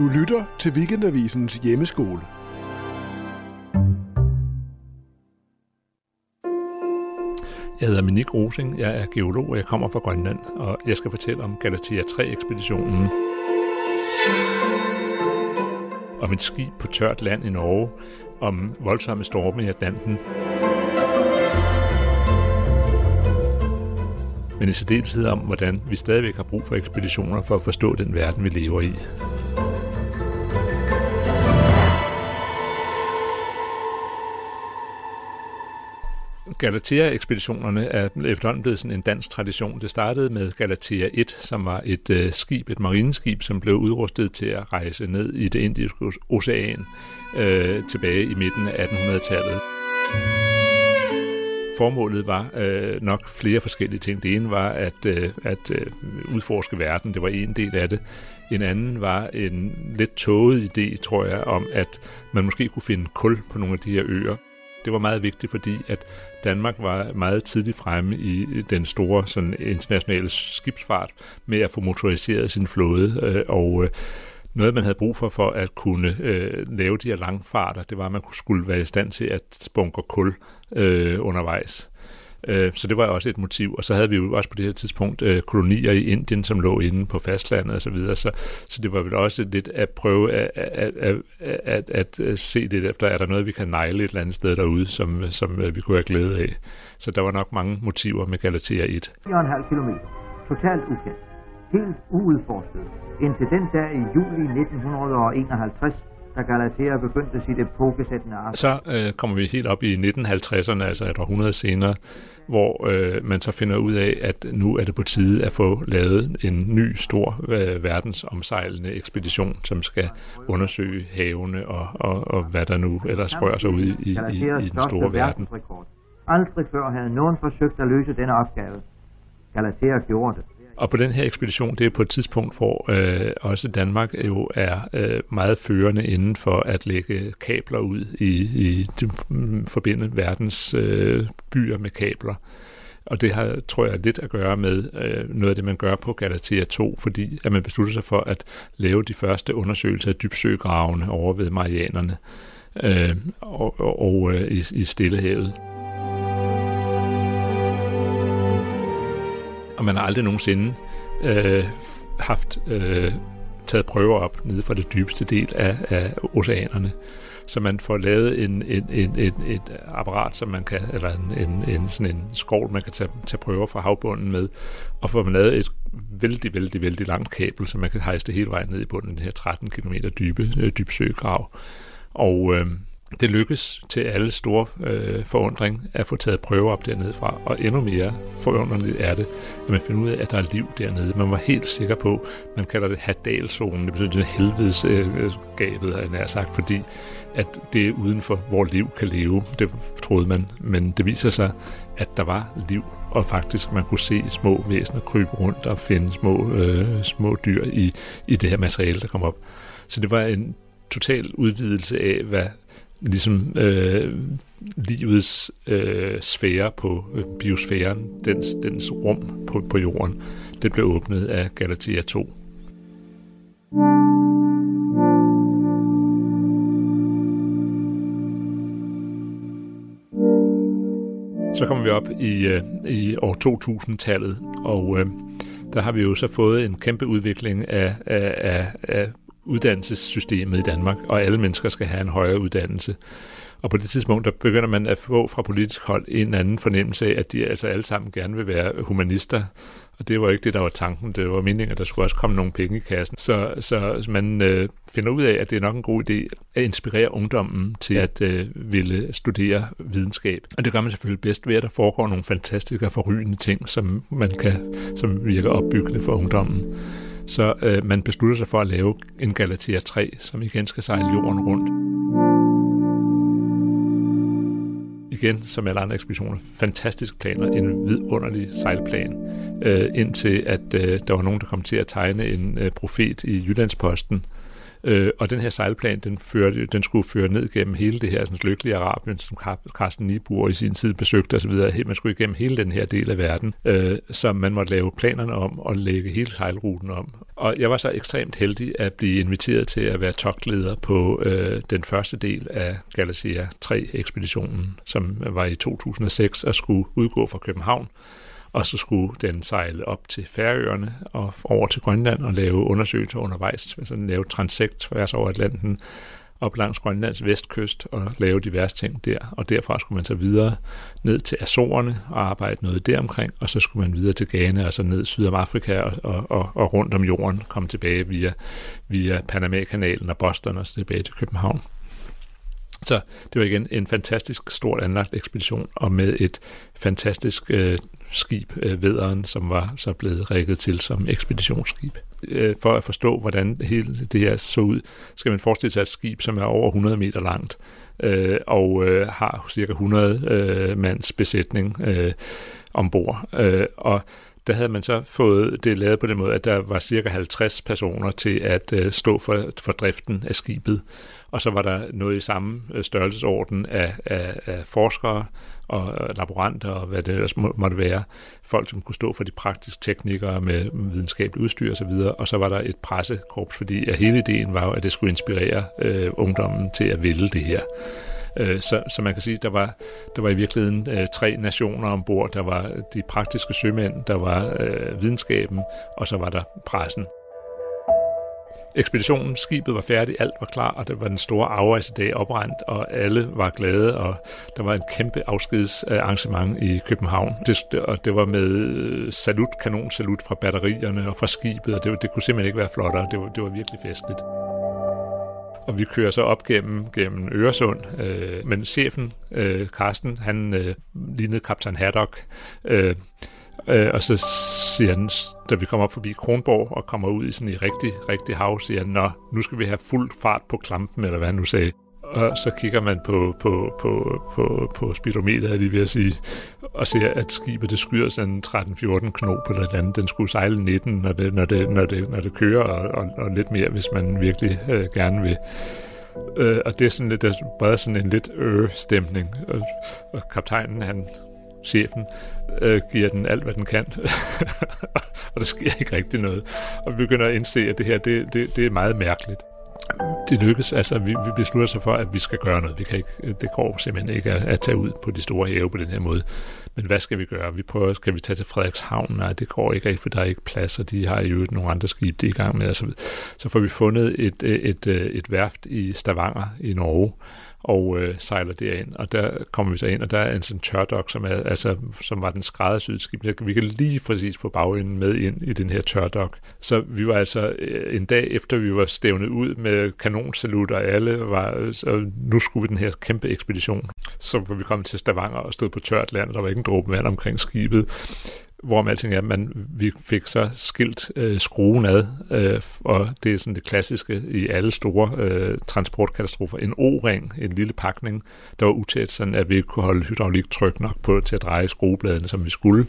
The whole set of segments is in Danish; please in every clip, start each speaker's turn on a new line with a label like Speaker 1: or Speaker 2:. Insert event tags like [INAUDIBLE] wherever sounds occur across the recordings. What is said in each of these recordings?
Speaker 1: Du lytter til Weekendavisens hjemmeskole.
Speaker 2: Jeg hedder Minik Rosing, jeg er geolog, og jeg kommer fra Grønland, og jeg skal fortælle om Galatea 3-ekspeditionen. Om et skib på tørt land i Norge, om voldsomme storme i Atlanten, men i særdeleshed om, hvordan vi stadigvæk har brug for ekspeditioner for at forstå den verden, vi lever i. Galatea-ekspeditionerne er efterhånden blevet sådan en dansk tradition. Det startede med Galatea 1, som var et øh, skib, et marineskib, som blev udrustet til at rejse ned i det indiske ocean øh, tilbage i midten af 1800-tallet. Formålet var øh, nok flere forskellige ting. Det ene var at, øh, at øh, udforske verden. Det var en del af det. En anden var en lidt tåget idé, tror jeg, om at man måske kunne finde kul på nogle af de her øer. Det var meget vigtigt, fordi at Danmark var meget tidligt fremme i den store sådan, internationale skibsfart med at få motoriseret sin flåde, øh, og øh, noget, man havde brug for for at kunne øh, lave de her langfarter, det var, at man skulle være i stand til at bunkre kul øh, undervejs. Øh, så det var også et motiv. Og så havde vi jo også på det her tidspunkt øh, kolonier i Indien, som lå inde på fastlandet osv. Så, videre. så, så det var vel også lidt at prøve at, at, at, at, at, at se lidt efter, er der noget, vi kan negle et eller andet sted derude, som, som øh, vi kunne have glæde af. Så der var nok mange motiver med Galatea 1.
Speaker 3: 4,5 km. Totalt ukendt. Helt uudforsket. Indtil den dag i juli 1951 da Galatea begyndte sit epokesættende arbejde.
Speaker 2: Så øh, kommer vi helt op i 1950'erne, altså et århundrede senere, hvor øh, man så finder ud af, at nu er det på tide at få lavet en ny stor øh, verdensomsejlende ekspedition, som skal undersøge havene og, og, og hvad der nu ellers rører sig ud i, i, i, i den store verden.
Speaker 3: Aldrig før havde nogen forsøgt at løse denne opgave. Galatea gjorde det.
Speaker 2: Og på den her ekspedition, det er på et tidspunkt, hvor øh, også Danmark jo er øh, meget førende inden for at lægge kabler ud i, i de, mm, forbinde verdens øh, byer med kabler. Og det har, tror jeg, lidt at gøre med øh, noget af det, man gør på Galatea 2, fordi at man beslutter sig for at lave de første undersøgelser af dybsøgravene over ved Marianerne øh, og, og, og øh, i, i Stillehavet. Og man har aldrig nogensinde øh, haft øh, taget prøver op nede fra det dybeste del af, af oceanerne. Så man får lavet en, en, en, en, et apparat, som man kan, eller en, en, en, sådan en skål, man kan tage, tage prøver fra havbunden med, og får man lavet et vældig, vældig, vældig langt kabel, så man kan hejse det hele vejen ned i bunden af den her 13 km dybe øh, dybsøgrav. Og øh, det lykkes til alle store øh, forundring at få taget prøver op dernede fra, og endnu mere forunderligt er det, at man finder ud af, at der er liv dernede. Man var helt sikker på, man kalder det hadalzonen, det betyder det helvedesgabet, øh, har jeg sagt, fordi at det er uden for, hvor liv kan leve, det troede man, men det viser sig, at der var liv, og faktisk man kunne se små væsener krybe rundt og finde små, øh, små dyr i, i det her materiale, der kom op. Så det var en total udvidelse af, hvad ligesom øh, livets øh, sfære på øh, biosfæren, dens, dens rum på, på jorden, det blev åbnet af Galatea 2. Så kommer vi op i, øh, i år 2000-tallet, og øh, der har vi jo så fået en kæmpe udvikling af, af, af, af uddannelsessystemet i Danmark, og alle mennesker skal have en højere uddannelse. Og på det tidspunkt, der begynder man at få fra politisk hold en anden fornemmelse af, at de altså alle sammen gerne vil være humanister. Og det var ikke det, der var tanken. Det var meningen, at der skulle også komme nogle penge i kassen. Så, så man øh, finder ud af, at det er nok en god idé at inspirere ungdommen til at øh, ville studere videnskab. Og det gør man selvfølgelig bedst ved, at der foregår nogle fantastiske og forrygende ting, som, man kan, som virker opbyggende for ungdommen så øh, man beslutter sig for at lave en Galatea 3, som igen skal sejle jorden rundt. Igen, som alle andre ekspeditioner, fantastisk planer, en vidunderlig sejlplan, øh, indtil at øh, der var nogen, der kom til at tegne en øh, profet i Jyllandsposten, Øh, Øh, og den her sejlplan, den, førte, den skulle føre ned gennem hele det her sådan, lykkelige Arabien, som Carsten Niebuhr i sin tid besøgte osv. Man skulle igennem hele den her del af verden, øh, som man måtte lave planerne om og lægge hele sejlruten om. Og jeg var så ekstremt heldig at blive inviteret til at være togtleder på øh, den første del af Galaxia 3-ekspeditionen, som var i 2006 og skulle udgå fra København. Og så skulle den sejle op til Færøerne og over til Grønland og lave undersøgelser undervejs, altså lave transekt tværs over Atlanten op langs Grønlands vestkyst og lave diverse ting der. Og derfra skulle man så videre ned til Azorerne og arbejde noget deromkring, og så skulle man videre til Ghana og så ned syd om Afrika og, og, og, og rundt om jorden, komme tilbage via, via Panama-kanalen og Boston og så tilbage til København. Så det var igen en fantastisk stort anlagt ekspedition, og med et fantastisk øh, skib, øh, Vederen, som var så blevet rækket til som ekspeditionsskib. Øh, for at forstå, hvordan hele det her så ud, skal man forestille sig et skib, som er over 100 meter langt, øh, og har cirka 100 mands besætning ombord. Og der havde man så fået det lavet på den måde, at der var cirka 50 personer til at øh, stå for, for driften af skibet. Og så var der noget i samme øh, størrelsesorden af, af, af forskere og laboranter og hvad det ellers må, måtte være. Folk, som kunne stå for de praktiske teknikere med videnskabeligt udstyr osv. Og, og så var der et pressekorps, fordi at hele ideen var jo, at det skulle inspirere øh, ungdommen til at vælge det her. Øh, så, så man kan sige, at der var, der var i virkeligheden øh, tre nationer ombord. Der var øh, de praktiske sømænd, der var øh, videnskaben, og så var der pressen. Ekspeditionen, skibet var færdigt, alt var klar, og det var den store afrejsedag oprendt, og alle var glade, og der var en kæmpe afskedsarrangement i København. Det, og det var med øh, salut, kanonsalut fra batterierne og fra skibet, og det, det kunne simpelthen ikke være flottere. Det var, det var virkelig festligt. Og vi kører så op gennem, gennem Øresund, øh, men chefen, øh, Carsten, han øh, lignede kaptajn Haddock, øh, Øh, og så siger han, da vi kommer op forbi Kronborg og kommer ud i sådan i rigtig, rigtig hav, siger han, Nå, nu skal vi have fuld fart på klampen, eller hvad han nu sagde. Og så kigger man på, på, på, på, på speedometeret, lige ved at sige, og ser, at skibet det skyder sådan 13-14 knop på det andet. Den skulle sejle 19, når det, når det, når det, når det kører, og, og, og lidt mere, hvis man virkelig øh, gerne vil. Øh, og det er sådan lidt, der breder sådan en lidt øh-stemning. Og, og kaptajnen, han chefen øh, giver den alt, hvad den kan. [LAUGHS] og der sker ikke rigtig noget. Og vi begynder at indse, at det her, det, det, det er meget mærkeligt. Det lykkes, altså vi, vi beslutter sig for, at vi skal gøre noget. Vi kan ikke, det går simpelthen ikke at, at tage ud på de store have på den her måde. Men hvad skal vi gøre? Vi prøver, skal vi tage til Frederikshavn? Nej, det går ikke for der er ikke plads, og de har jo nogle andre skibe, de er i gang med. Og så får vi fundet et, øh, et, et, et værft i Stavanger i Norge, og øh, sejler derind, og der kommer vi så ind, og der er en sådan tørdok, som, er, altså, som var den skræddersyede skib. Vi kan lige præcis få bagenden med ind i den her tørdok. Så vi var altså øh, en dag efter, vi var stævnet ud med kanonsalut, og alle var, øh, så nu skulle vi den her kæmpe ekspedition. Så var vi kommet til Stavanger og stod på tørt land, og der var ikke en dråbe vand omkring skibet hvorom alting er, man, vi fik så skilt øh, skruen ad, øh, og det er sådan det klassiske i alle store øh, transportkatastrofer. En O-ring, en lille pakning, der var utæt, sådan at vi ikke kunne holde hydrauliktryk nok på til at dreje skruebladene, som vi skulle.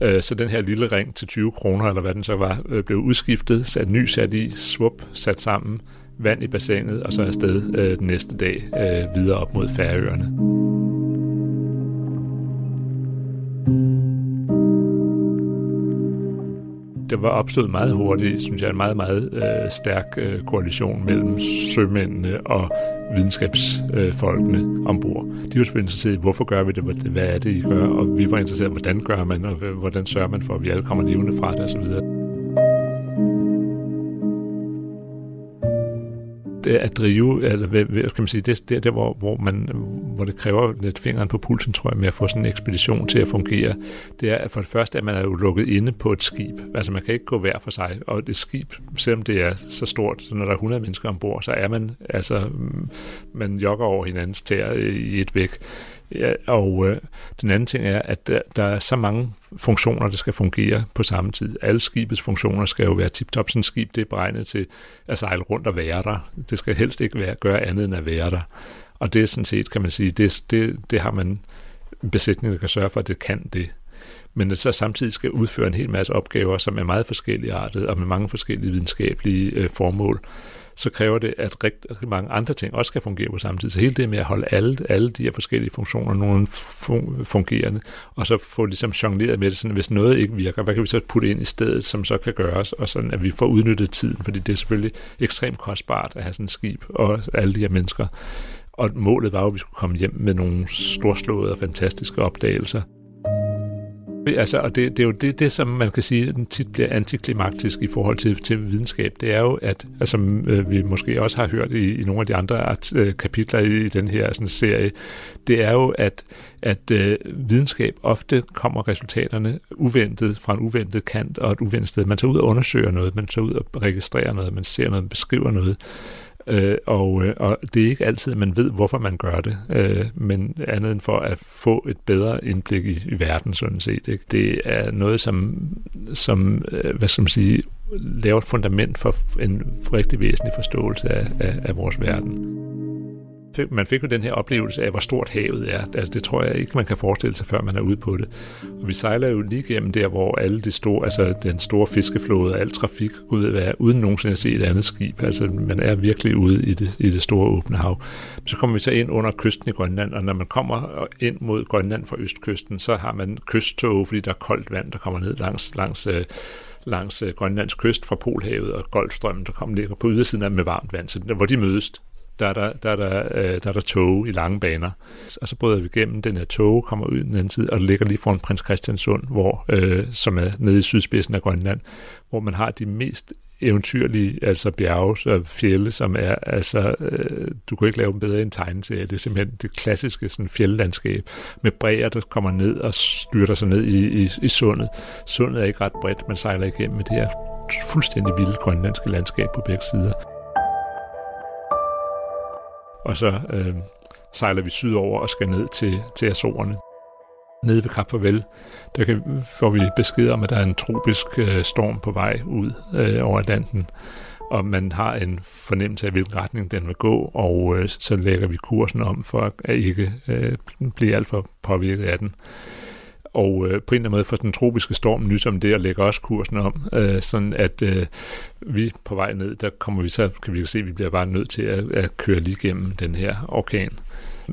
Speaker 2: Øh, så den her lille ring til 20 kroner, eller hvad den så var, øh, blev udskiftet, sat ny sat i, svup, sat sammen, vand i bassinet, og så afsted øh, den næste dag øh, videre op mod Færøerne. Der var opstået meget hurtigt, synes jeg, en meget, meget øh, stærk øh, koalition mellem sømændene og videnskabsfolkene øh, ombord. De var selvfølgelig interesserede i, hvorfor gør vi det, hvad er det, I gør, og vi var interesserede i, hvordan gør man, og hvordan sørger man for, at vi alle kommer levende fra det osv. det at drive, eller hvad, kan man sige, det er der, hvor, hvor, man, hvor det kræver lidt fingeren på pulsen, tror jeg, med at få sådan en ekspedition til at fungere, det er at for det første, at man er jo lukket inde på et skib. Altså man kan ikke gå hver for sig, og et skib, selvom det er så stort, så når der er 100 mennesker ombord, så er man, altså, mm, man jogger over hinandens tæer i et væk. Ja, og øh, den anden ting er, at der, der er så mange funktioner, der skal fungere på samme tid. Alle skibets funktioner skal jo være tip-top. Sådan et skib, det er beregnet til at sejle rundt og være der. Det skal helst ikke være, gøre andet end at være der. Og det er sådan set, kan man sige, det, det, det har man en besætning, der kan sørge for, at det kan det. Men det så samtidig skal udføre en hel masse opgaver, som er meget forskellige artet og med mange forskellige videnskabelige øh, formål så kræver det, at rigtig mange andre ting også skal fungere på samme tid. Så hele det med at holde alle, alle de her forskellige funktioner nogle fungerende, og så få ligesom jongleret med det, sådan, hvis noget ikke virker, hvad kan vi så putte ind i stedet, som så kan gøres, og sådan at vi får udnyttet tiden, fordi det er selvfølgelig ekstremt kostbart at have sådan et skib og alle de her mennesker. Og målet var jo, at vi skulle komme hjem med nogle storslåede og fantastiske opdagelser. Altså, og det, det er jo det, det, som man kan sige tit bliver antiklimaktisk i forhold til, til videnskab. Det er jo, at altså, øh, vi måske også har hørt i, i nogle af de andre art, øh, kapitler i, i den her sådan, serie, det er jo, at, at øh, videnskab ofte kommer resultaterne uventet fra en uventet kant og et uventet sted. Man tager ud og undersøger noget, man tager ud og registrerer noget, man ser noget, man beskriver noget. Øh, og, øh, og det er ikke altid, at man ved, hvorfor man gør det, øh, men andet end for at få et bedre indblik i, i verden, sådan set. Ikke? Det er noget, som, som øh, hvad skal man sige, laver et fundament for en rigtig væsentlig forståelse af, af, af vores verden fik, man fik jo den her oplevelse af, hvor stort havet er. Altså, det tror jeg ikke, man kan forestille sig, før man er ude på det. Og vi sejler jo lige gennem der, hvor alle de store, altså den store fiskeflåde og al trafik ud at være, uden nogensinde at se et andet skib. Altså, man er virkelig ude i det, i det store åbne hav. Så kommer vi så ind under kysten i Grønland, og når man kommer ind mod Grønland fra østkysten, så har man kysttog, fordi der er koldt vand, der kommer ned langs, langs øh, langs øh, Grønlands kyst fra Polhavet og Golfstrømmen, der kommer ligger på ydersiden af med varmt vand, så hvor de mødes, der er der, der, er der, øh, der, er der tog i lange baner. Og så bryder vi igennem den her tog, kommer ud den anden side, og ligger lige foran Prins Christiansund, hvor, øh, som er nede i sydspidsen af Grønland, hvor man har de mest eventyrlige altså bjerge og fjelle, som er, altså, øh, du kan ikke lave dem bedre end tegneserie. Det er simpelthen det klassiske sådan, fjeldlandskab med bræer, der kommer ned og styrter sig ned i, i, i sundet. Sundet er ikke ret bredt, man sejler igennem med det her fuldstændig vilde grønlandske landskab på begge sider og så øh, sejler vi sydover og skal ned til, til Azorerne. Nede ved Kap Farvel, der kan, får vi besked om, at der er en tropisk øh, storm på vej ud øh, over Atlanten, og man har en fornemmelse af, hvilken retning den vil gå, og øh, så lægger vi kursen om for at ikke øh, blive alt for påvirket af den og øh, på en eller anden måde får den tropiske storm nyt som det, og lægger også kursen om, øh, sådan at øh, vi på vej ned, der kommer vi så, kan vi se, at vi bliver bare nødt til at, at køre lige gennem den her orkan.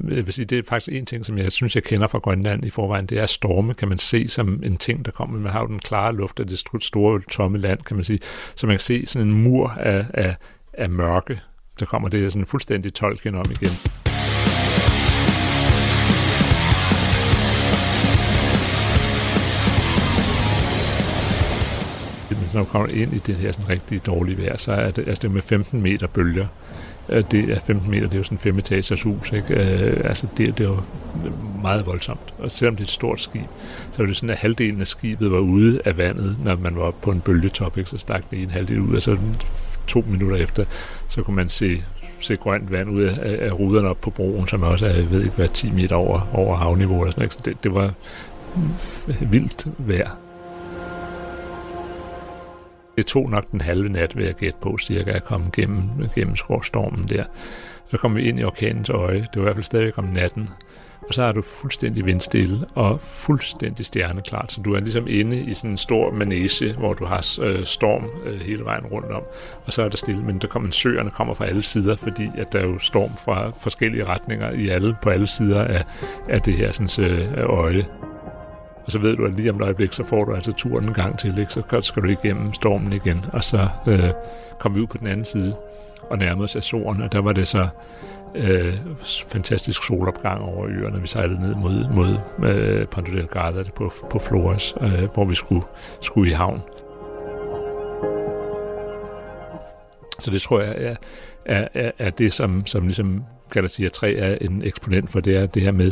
Speaker 2: Jeg vil sige, det er faktisk en ting, som jeg synes, jeg kender fra Grønland i forvejen, det er storme, kan man se som en ting, der kommer. Man har jo den klare luft af det store, tomme land, kan man sige, så man kan se sådan en mur af, af, af mørke, der kommer det sådan fuldstændig tolken om igen. Når du kommer ind i det her sådan rigtig dårlige vejr, så er det, altså det med 15 meter bølger. Øh, det er 15 meter, det er jo sådan fem etagers hus, ikke? Øh, altså det, det er jo meget voldsomt. Og selvom det er et stort skib, så er det sådan, at halvdelen af skibet var ude af vandet, når man var på en bølgetop, ikke? så stak det en halvdel ud, og så to minutter efter, så kunne man se, se grønt vand ud af, af ruderne op på broen, som også er, jeg ved ikke hvad, 10 meter over, over havniveau. Eller sådan, ikke? Så det, det var vildt vejr. Det tog nok den halve nat, ved at gætte på, cirka at komme gennem, gennem skovstormen der. Så kom vi ind i orkanens øje. Det var i hvert fald stadigvæk om natten. Og så er du fuldstændig vindstille og fuldstændig stjerneklart. Så du er ligesom inde i sådan en stor manege, hvor du har øh, storm øh, hele vejen rundt om. Og så er der stille, men der kommer søerne kommer fra alle sider, fordi at der er jo storm fra forskellige retninger i alle, på alle sider af, af det her sådan, øh, øje. Og så ved du, at lige om et øjeblik, så får du altså turen en gang til, ikke? så skal du igennem stormen igen. Og så øh, kom vi ud på den anden side og nærmede os Azoren, og der var det så øh, fantastisk solopgang over øerne. Vi sejlede ned mod, mod øh, Ponte Delgado på, på Flores, øh, hvor vi skulle, skulle i havn. Så det tror jeg er, er, er, er det, som, som ligesom Galaxia 3 er en eksponent for, det er det her med,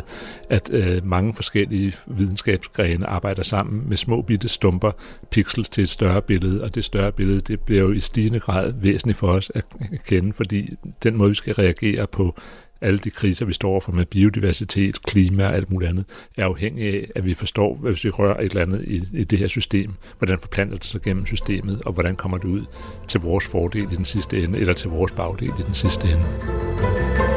Speaker 2: at øh, mange forskellige videnskabsgrene arbejder sammen med små bitte stumper pixels til et større billede, og det større billede, det bliver jo i stigende grad væsentligt for os at kende, fordi den måde, vi skal reagere på alle de kriser, vi står overfor med biodiversitet, klima og alt muligt andet, er afhængig af, at vi forstår, hvis vi rører et eller andet i, i det her system, hvordan forplanter det sig gennem systemet, og hvordan kommer det ud til vores fordel i den sidste ende, eller til vores bagdel i den sidste ende.